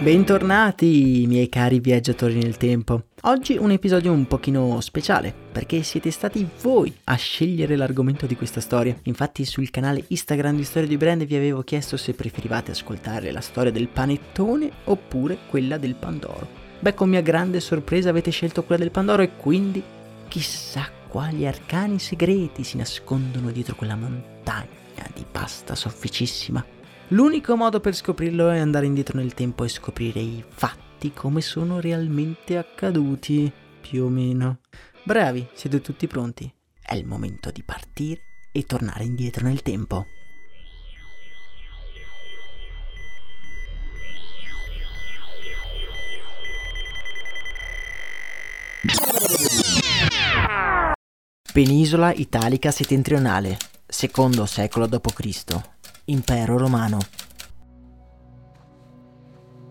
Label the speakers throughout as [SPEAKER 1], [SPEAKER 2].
[SPEAKER 1] Bentornati miei cari viaggiatori nel tempo. Oggi un episodio un pochino speciale perché siete stati voi a scegliere l'argomento di questa storia. Infatti sul canale Instagram di Storia di Brand vi avevo chiesto se preferivate ascoltare la storia del panettone oppure quella del Pandoro. Beh, con mia grande sorpresa avete scelto quella del Pandoro e quindi chissà quali arcani segreti si nascondono dietro quella montagna di pasta sofficissima L'unico modo per scoprirlo è andare indietro nel tempo e scoprire i fatti come sono realmente accaduti, più o meno. Bravi, siete tutti pronti? È il momento di partire e tornare indietro nel tempo. Penisola italica settentrionale, secondo secolo d.C. Impero romano.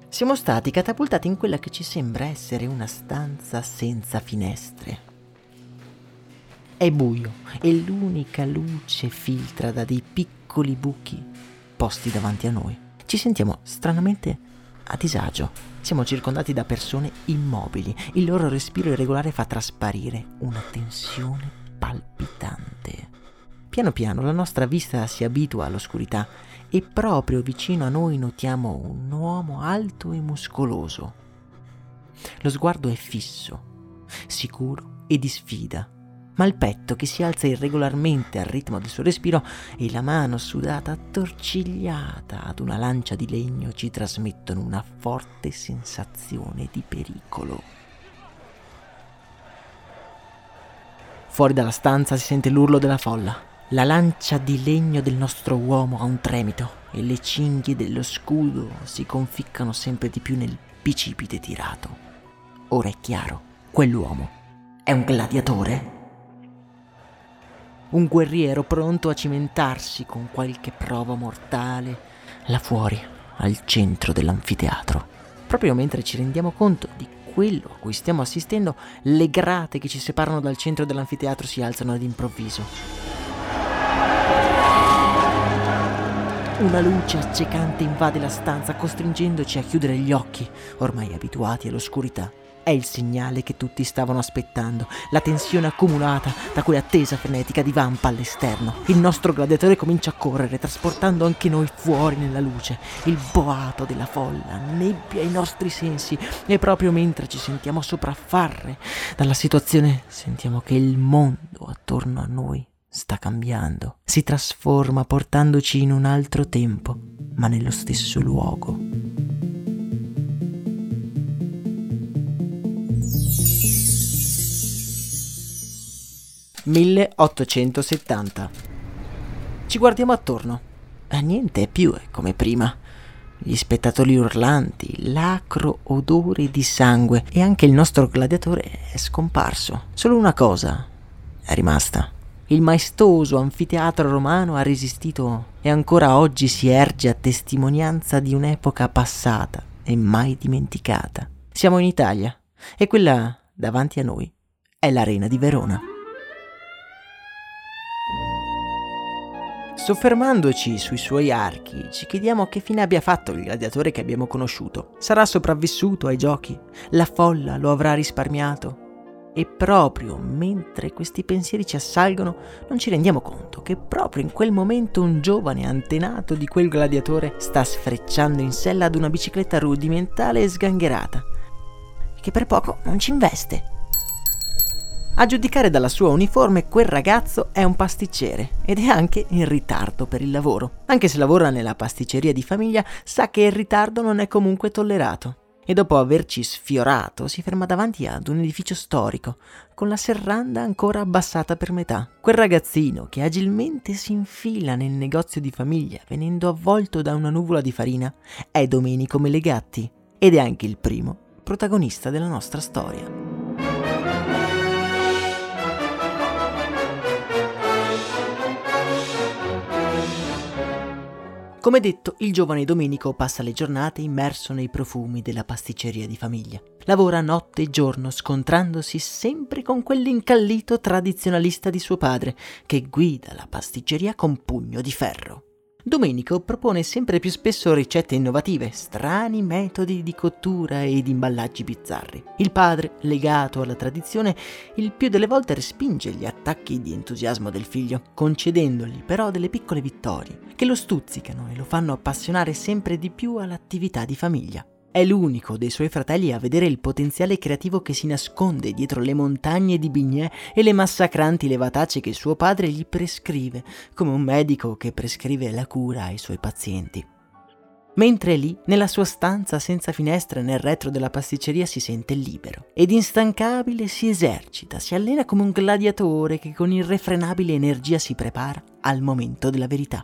[SPEAKER 1] Siamo stati catapultati in quella che ci sembra essere una stanza senza finestre. È buio e l'unica luce filtra da dei piccoli buchi posti davanti a noi. Ci sentiamo stranamente a disagio. Siamo circondati da persone immobili. Il loro respiro irregolare fa trasparire una tensione palpitante. Piano piano la nostra vista si abitua all'oscurità e proprio vicino a noi notiamo un uomo alto e muscoloso. Lo sguardo è fisso, sicuro e di sfida, ma il petto che si alza irregolarmente al ritmo del suo respiro e la mano sudata attorcigliata ad una lancia di legno ci trasmettono una forte sensazione di pericolo. Fuori dalla stanza si sente l'urlo della folla. La lancia di legno del nostro uomo ha un tremito e le cinghie dello scudo si conficcano sempre di più nel bicipite tirato. Ora è chiaro, quell'uomo è un gladiatore? Un guerriero pronto a cimentarsi con qualche prova mortale là fuori, al centro dell'anfiteatro. Proprio mentre ci rendiamo conto di quello a cui stiamo assistendo, le grate che ci separano dal centro dell'anfiteatro si alzano ad Una luce accecante invade la stanza, costringendoci a chiudere gli occhi, ormai abituati all'oscurità. È il segnale che tutti stavano aspettando, la tensione accumulata da quell'attesa frenetica divampa all'esterno. Il nostro gladiatore comincia a correre, trasportando anche noi fuori nella luce. Il boato della folla nebbia i nostri sensi e proprio mentre ci sentiamo sopraffare dalla situazione, sentiamo che il mondo attorno a noi sta cambiando, si trasforma portandoci in un altro tempo, ma nello stesso luogo. «1870. Ci guardiamo attorno. eh, niente più è come prima. Gli spettatori urlanti, l'acro odore di sangue e anche il nostro gladiatore è scomparso. Solo una cosa è rimasta. Il maestoso anfiteatro romano ha resistito e ancora oggi si erge a testimonianza di un'epoca passata e mai dimenticata. Siamo in Italia e quella davanti a noi è l'arena di Verona. Soffermandoci sui suoi archi, ci chiediamo che fine abbia fatto il gladiatore che abbiamo conosciuto. Sarà sopravvissuto ai giochi? La folla lo avrà risparmiato? E proprio mentre questi pensieri ci assalgono, non ci rendiamo conto che proprio in quel momento un giovane antenato di quel gladiatore sta sfrecciando in sella ad una bicicletta rudimentale e sgangherata, che per poco non ci investe. A giudicare dalla sua uniforme, quel ragazzo è un pasticcere ed è anche in ritardo per il lavoro. Anche se lavora nella pasticceria di famiglia, sa che il ritardo non è comunque tollerato e dopo averci sfiorato si ferma davanti ad un edificio storico, con la serranda ancora abbassata per metà. Quel ragazzino che agilmente si infila nel negozio di famiglia, venendo avvolto da una nuvola di farina, è Domenico Melegatti ed è anche il primo protagonista della nostra storia. Come detto, il giovane Domenico passa le giornate immerso nei profumi della pasticceria di famiglia. Lavora notte e giorno, scontrandosi sempre con quell'incallito tradizionalista di suo padre, che guida la pasticceria con pugno di ferro. Domenico propone sempre più spesso ricette innovative, strani metodi di cottura ed imballaggi bizzarri. Il padre, legato alla tradizione, il più delle volte respinge gli attacchi di entusiasmo del figlio, concedendogli però delle piccole vittorie che lo stuzzicano e lo fanno appassionare sempre di più all'attività di famiglia. È l'unico dei suoi fratelli a vedere il potenziale creativo che si nasconde dietro le montagne di bignè e le massacranti levatacce che suo padre gli prescrive, come un medico che prescrive la cura ai suoi pazienti. Mentre lì, nella sua stanza senza finestre nel retro della pasticceria, si sente libero ed instancabile si esercita, si allena come un gladiatore che con irrefrenabile energia si prepara al momento della verità.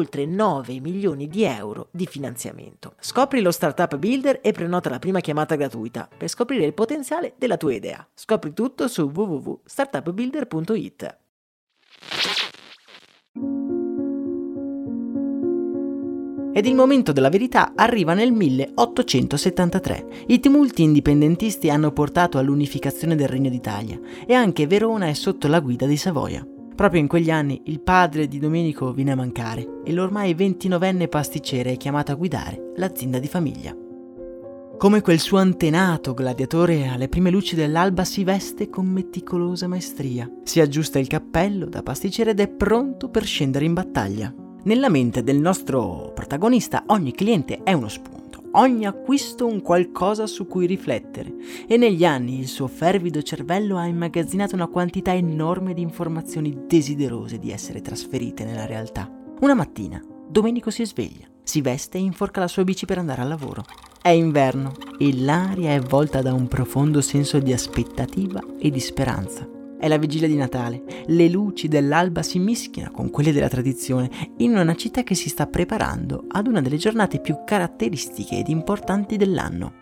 [SPEAKER 1] oltre 9 milioni di euro di finanziamento. Scopri lo Startup Builder e prenota la prima chiamata gratuita per scoprire il potenziale della tua idea. Scopri tutto su www.startupbuilder.it. Ed il momento della verità arriva nel 1873. I tumulti indipendentisti hanno portato all'unificazione del Regno d'Italia e anche Verona è sotto la guida di Savoia. Proprio in quegli anni il padre di Domenico viene a mancare e l'ormai 29enne pasticcere è chiamato a guidare l'azienda di famiglia. Come quel suo antenato gladiatore alle prime luci dell'alba si veste con meticolosa maestria, si aggiusta il cappello da pasticcere ed è pronto per scendere in battaglia. Nella mente del nostro protagonista ogni cliente è uno spunto ogni acquisto un qualcosa su cui riflettere e negli anni il suo fervido cervello ha immagazzinato una quantità enorme di informazioni desiderose di essere trasferite nella realtà. Una mattina, Domenico si sveglia, si veste e inforca la sua bici per andare al lavoro. È inverno e l'aria è volta da un profondo senso di aspettativa e di speranza. È la vigilia di Natale. Le luci dell'alba si mischiano con quelle della tradizione in una città che si sta preparando ad una delle giornate più caratteristiche ed importanti dell'anno.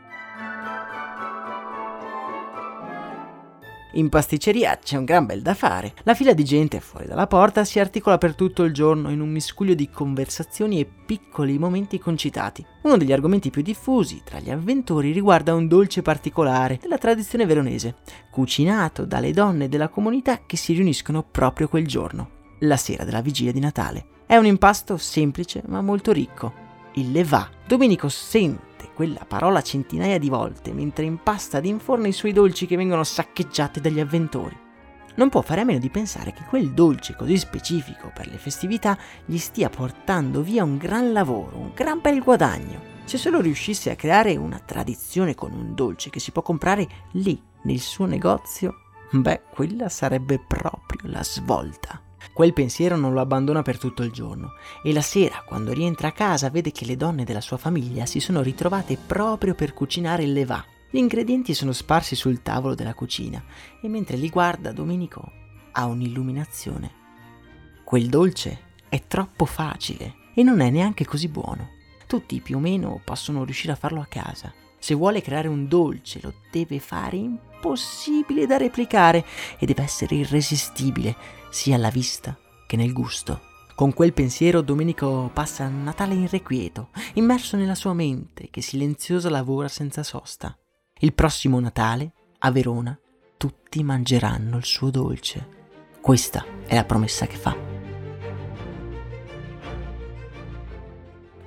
[SPEAKER 1] In pasticceria c'è un gran bel da fare. La fila di gente fuori dalla porta si articola per tutto il giorno in un miscuglio di conversazioni e piccoli momenti concitati. Uno degli argomenti più diffusi tra gli avventori riguarda un dolce particolare della tradizione veronese, cucinato dalle donne della comunità che si riuniscono proprio quel giorno, la sera della vigilia di Natale. È un impasto semplice ma molto ricco. Il levà. Domenico sente quella parola centinaia di volte mentre impasta ed inforna i suoi dolci che vengono saccheggiati dagli avventori. Non può fare a meno di pensare che quel dolce così specifico per le festività gli stia portando via un gran lavoro, un gran bel guadagno. Se solo riuscisse a creare una tradizione con un dolce che si può comprare lì, nel suo negozio, beh, quella sarebbe proprio la svolta. Quel pensiero non lo abbandona per tutto il giorno e la sera, quando rientra a casa, vede che le donne della sua famiglia si sono ritrovate proprio per cucinare il levà. Gli ingredienti sono sparsi sul tavolo della cucina e mentre li guarda Domenico ha un'illuminazione. Quel dolce è troppo facile e non è neanche così buono. Tutti più o meno possono riuscire a farlo a casa. Se vuole creare un dolce lo deve fare impossibile da replicare e deve essere irresistibile sia alla vista che nel gusto. Con quel pensiero Domenico passa Natale irrequieto, immerso nella sua mente che silenziosa lavora senza sosta. Il prossimo Natale, a Verona, tutti mangeranno il suo dolce. Questa è la promessa che fa.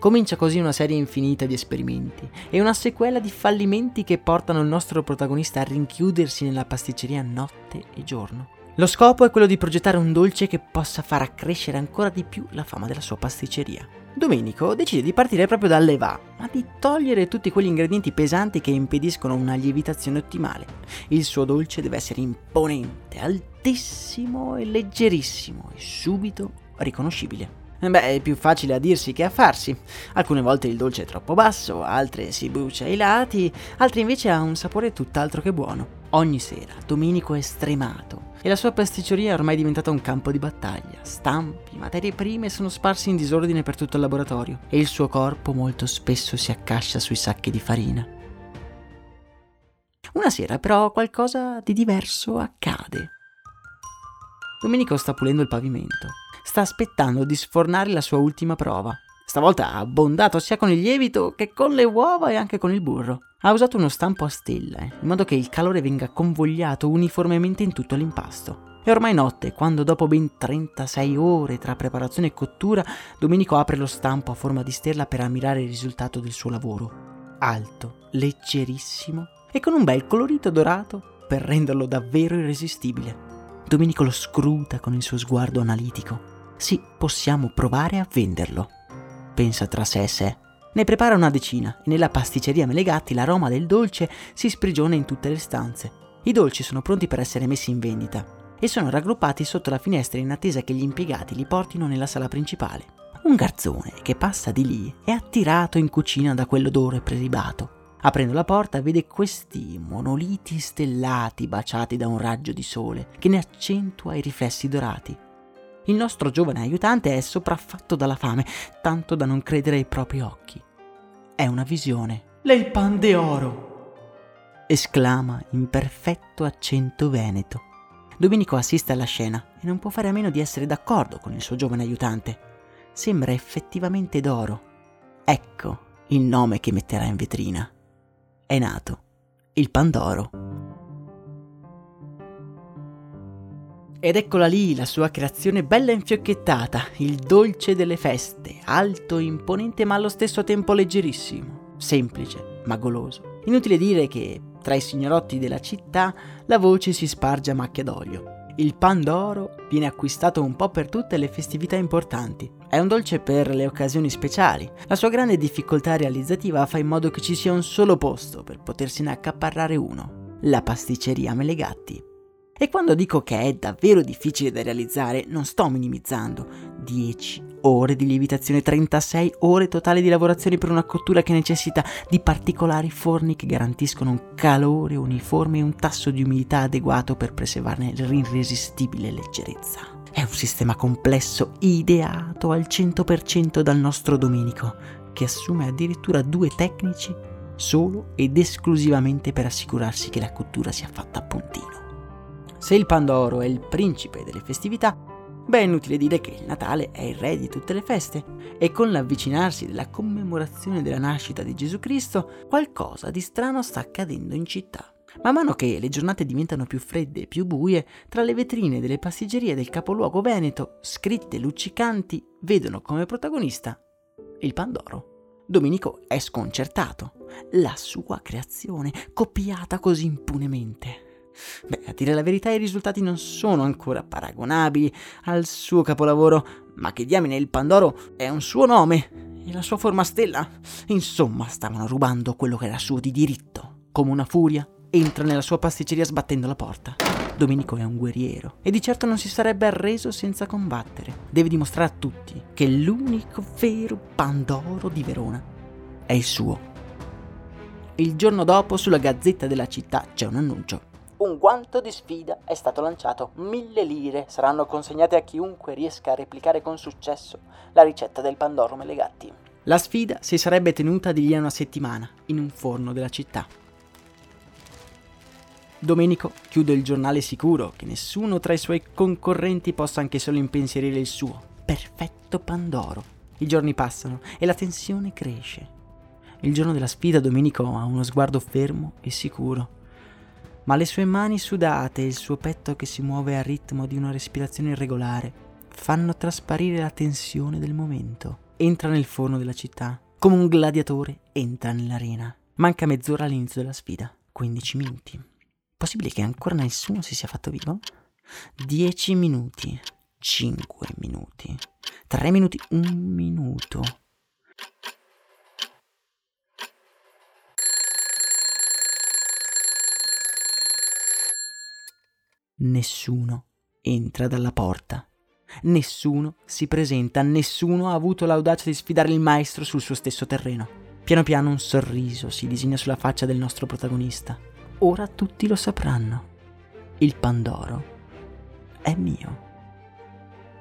[SPEAKER 1] Comincia così una serie infinita di esperimenti e una sequela di fallimenti che portano il nostro protagonista a rinchiudersi nella pasticceria notte e giorno. Lo scopo è quello di progettare un dolce che possa far accrescere ancora di più la fama della sua pasticceria. Domenico decide di partire proprio dal levà, ma di togliere tutti quegli ingredienti pesanti che impediscono una lievitazione ottimale. Il suo dolce deve essere imponente, altissimo e leggerissimo e subito riconoscibile. Beh, è più facile a dirsi che a farsi. Alcune volte il dolce è troppo basso, altre si brucia ai lati, altre invece ha un sapore tutt'altro che buono. Ogni sera Domenico è stremato e la sua pasticceria è ormai diventata un campo di battaglia. Stampi, materie prime sono sparsi in disordine per tutto il laboratorio e il suo corpo molto spesso si accascia sui sacchi di farina. Una sera però qualcosa di diverso accade. Domenico sta pulendo il pavimento sta aspettando di sfornare la sua ultima prova. Stavolta ha abbondato sia con il lievito che con le uova e anche con il burro. Ha usato uno stampo a stelle, in modo che il calore venga convogliato uniformemente in tutto l'impasto. È ormai notte quando dopo ben 36 ore tra preparazione e cottura, Domenico apre lo stampo a forma di stella per ammirare il risultato del suo lavoro. Alto, leggerissimo e con un bel colorito dorato per renderlo davvero irresistibile. Domenico lo scruta con il suo sguardo analitico. Sì, possiamo provare a venderlo. Pensa tra sé e sé. Ne prepara una decina e nella pasticceria Melegatti l'aroma del dolce si sprigiona in tutte le stanze. I dolci sono pronti per essere messi in vendita e sono raggruppati sotto la finestra in attesa che gli impiegati li portino nella sala principale. Un garzone che passa di lì è attirato in cucina da quell'odore prelibato. Aprendo la porta vede questi monoliti stellati baciati da un raggio di sole che ne accentua i riflessi dorati. Il nostro giovane aiutante è sopraffatto dalla fame, tanto da non credere ai propri occhi. È una visione.
[SPEAKER 2] Lei pan de oro!
[SPEAKER 1] esclama in perfetto accento veneto. Domenico assiste alla scena e non può fare a meno di essere d'accordo con il suo giovane aiutante. Sembra effettivamente d'oro. Ecco il nome che metterà in vetrina. È nato il Pandoro. Ed eccola lì, la sua creazione bella infiocchettata, il dolce delle feste, alto, imponente ma allo stesso tempo leggerissimo, semplice ma goloso. Inutile dire che tra i signorotti della città la voce si sparge a macchia d'olio. Il pan d'oro viene acquistato un po' per tutte le festività importanti. È un dolce per le occasioni speciali. La sua grande difficoltà realizzativa fa in modo che ci sia un solo posto per potersene accaparrare uno, la pasticceria Melegatti. E quando dico che è davvero difficile da realizzare, non sto minimizzando. 10 ore di lievitazione, 36 ore totali di lavorazione per una cottura che necessita di particolari forni che garantiscono un calore uniforme e un tasso di umidità adeguato per preservarne l'irresistibile leggerezza. È un sistema complesso ideato al 100% dal nostro Domenico, che assume addirittura due tecnici solo ed esclusivamente per assicurarsi che la cottura sia fatta a puntino. Se il Pandoro è il principe delle festività, beh è inutile dire che il Natale è il re di tutte le feste e con l'avvicinarsi della commemorazione della nascita di Gesù Cristo qualcosa di strano sta accadendo in città. Man mano che le giornate diventano più fredde e più buie, tra le vetrine delle pastiggerie del capoluogo veneto, scritte luccicanti, vedono come protagonista il Pandoro. Domenico è sconcertato. La sua creazione, copiata così impunemente. Beh, a dire la verità i risultati non sono ancora paragonabili al suo capolavoro, ma che diamine il Pandoro è un suo nome e la sua forma stella. Insomma, stavano rubando quello che era suo di diritto. Come una furia, entra nella sua pasticceria sbattendo la porta. Domenico è un guerriero e di certo non si sarebbe arreso senza combattere. Deve dimostrare a tutti che l'unico vero Pandoro di Verona è il suo. Il giorno dopo sulla gazzetta della città c'è un annuncio
[SPEAKER 3] un guanto di sfida è stato lanciato. Mille lire saranno consegnate a chiunque riesca a replicare con successo la ricetta del Pandoro Melegatti.
[SPEAKER 1] La sfida si sarebbe tenuta di lì a una settimana, in un forno della città. Domenico chiude il giornale sicuro che nessuno tra i suoi concorrenti possa anche solo impensierire il suo perfetto Pandoro. I giorni passano e la tensione cresce. Il giorno della sfida Domenico ha uno sguardo fermo e sicuro ma le sue mani sudate e il suo petto che si muove al ritmo di una respirazione irregolare fanno trasparire la tensione del momento. Entra nel forno della città, come un gladiatore entra nell'arena. Manca mezz'ora all'inizio della sfida, 15 minuti. Possibile che ancora nessuno si sia fatto vivo? 10 minuti, 5 minuti, 3 minuti, 1 minuto. Nessuno entra dalla porta. Nessuno si presenta, nessuno ha avuto l'audacia di sfidare il maestro sul suo stesso terreno. Piano piano un sorriso si disegna sulla faccia del nostro protagonista. Ora tutti lo sapranno. Il Pandoro è mio.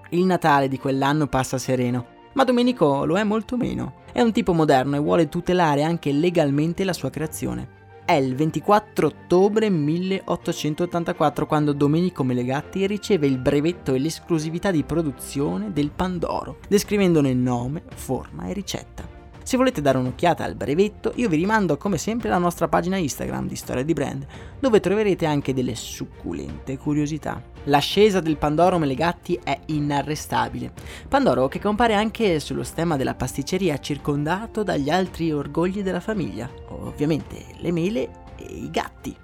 [SPEAKER 1] Il Natale di quell'anno passa sereno, ma Domenico lo è molto meno. È un tipo moderno e vuole tutelare anche legalmente la sua creazione. È il 24 ottobre 1884 quando Domenico Melegatti riceve il brevetto e l'esclusività di produzione del Pandoro, descrivendone nome, forma e ricetta. Se volete dare un'occhiata al brevetto, io vi rimando come sempre alla nostra pagina Instagram di Storia di Brand, dove troverete anche delle succulente curiosità. L'ascesa del Pandoro Melegatti è inarrestabile. Pandoro che compare anche sullo stemma della pasticceria circondato dagli altri orgogli della famiglia, ovviamente le mele e i gatti.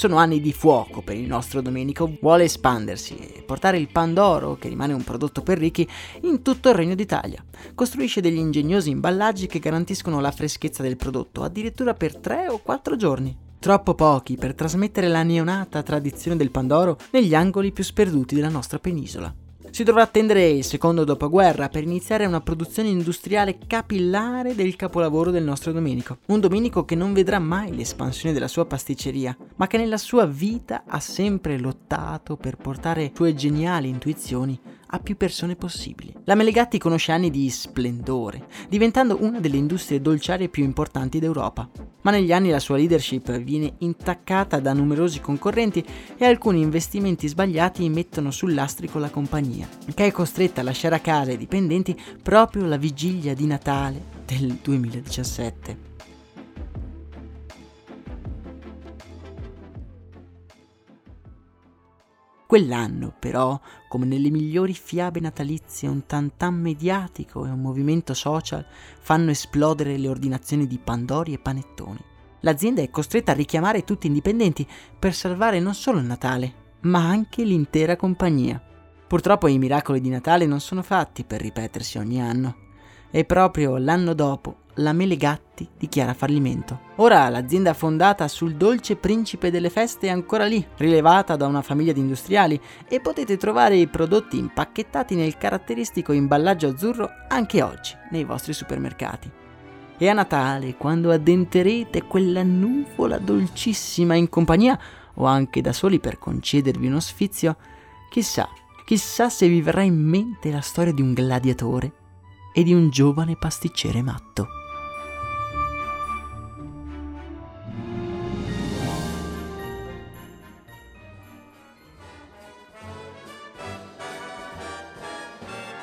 [SPEAKER 1] Sono anni di fuoco per il nostro Domenico, vuole espandersi e portare il Pandoro, che rimane un prodotto per ricchi, in tutto il Regno d'Italia. Costruisce degli ingegnosi imballaggi che garantiscono la freschezza del prodotto, addirittura per 3 o 4 giorni. Troppo pochi per trasmettere la neonata tradizione del Pandoro negli angoli più sperduti della nostra penisola. Si dovrà attendere il secondo dopoguerra per iniziare una produzione industriale capillare del capolavoro del nostro Domenico. Un Domenico che non vedrà mai l'espansione della sua pasticceria, ma che nella sua vita ha sempre lottato per portare sue geniali intuizioni a più persone possibili. La Melegatti conosce anni di splendore, diventando una delle industrie dolciarie più importanti d'Europa. Ma negli anni la sua leadership viene intaccata da numerosi concorrenti e alcuni investimenti sbagliati mettono sul lastrico la compagnia, che è costretta a lasciare a casa i dipendenti proprio la vigilia di Natale del 2017. Quell'anno, però, come nelle migliori fiabe natalizie, un tantan mediatico e un movimento social fanno esplodere le ordinazioni di Pandori e Panettoni. L'azienda è costretta a richiamare tutti i dipendenti per salvare non solo il Natale, ma anche l'intera compagnia. Purtroppo i miracoli di Natale non sono fatti per ripetersi ogni anno. E proprio l'anno dopo la Melegatti dichiara fallimento. Ora l'azienda fondata sul dolce principe delle feste è ancora lì, rilevata da una famiglia di industriali e potete trovare i prodotti impacchettati nel caratteristico imballaggio azzurro anche oggi nei vostri supermercati. E a Natale, quando addenterete quella nuvola dolcissima in compagnia o anche da soli per concedervi uno sfizio, chissà, chissà se vi verrà in mente la storia di un gladiatore e di un giovane pasticcere matto.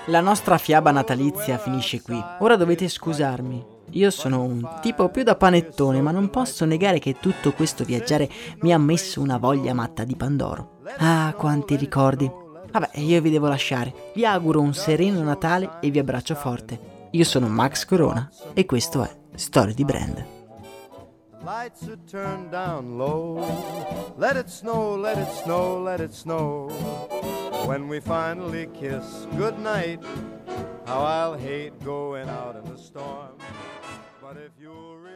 [SPEAKER 1] La nostra fiaba natalizia finisce qui. Ora dovete scusarmi. Io sono un tipo più da panettone, ma non posso negare che tutto questo viaggiare mi ha messo una voglia matta di Pandoro. Ah, quanti ricordi! Vabbè, io vi devo lasciare. Vi auguro un sereno Natale e vi abbraccio forte. Io sono Max Corona e questo è Storie di Brand. Lights are turned down low. Let it snow, let it snow, let it snow. When we finally kiss goodnight, how I'll hate going out in the storm. But if you really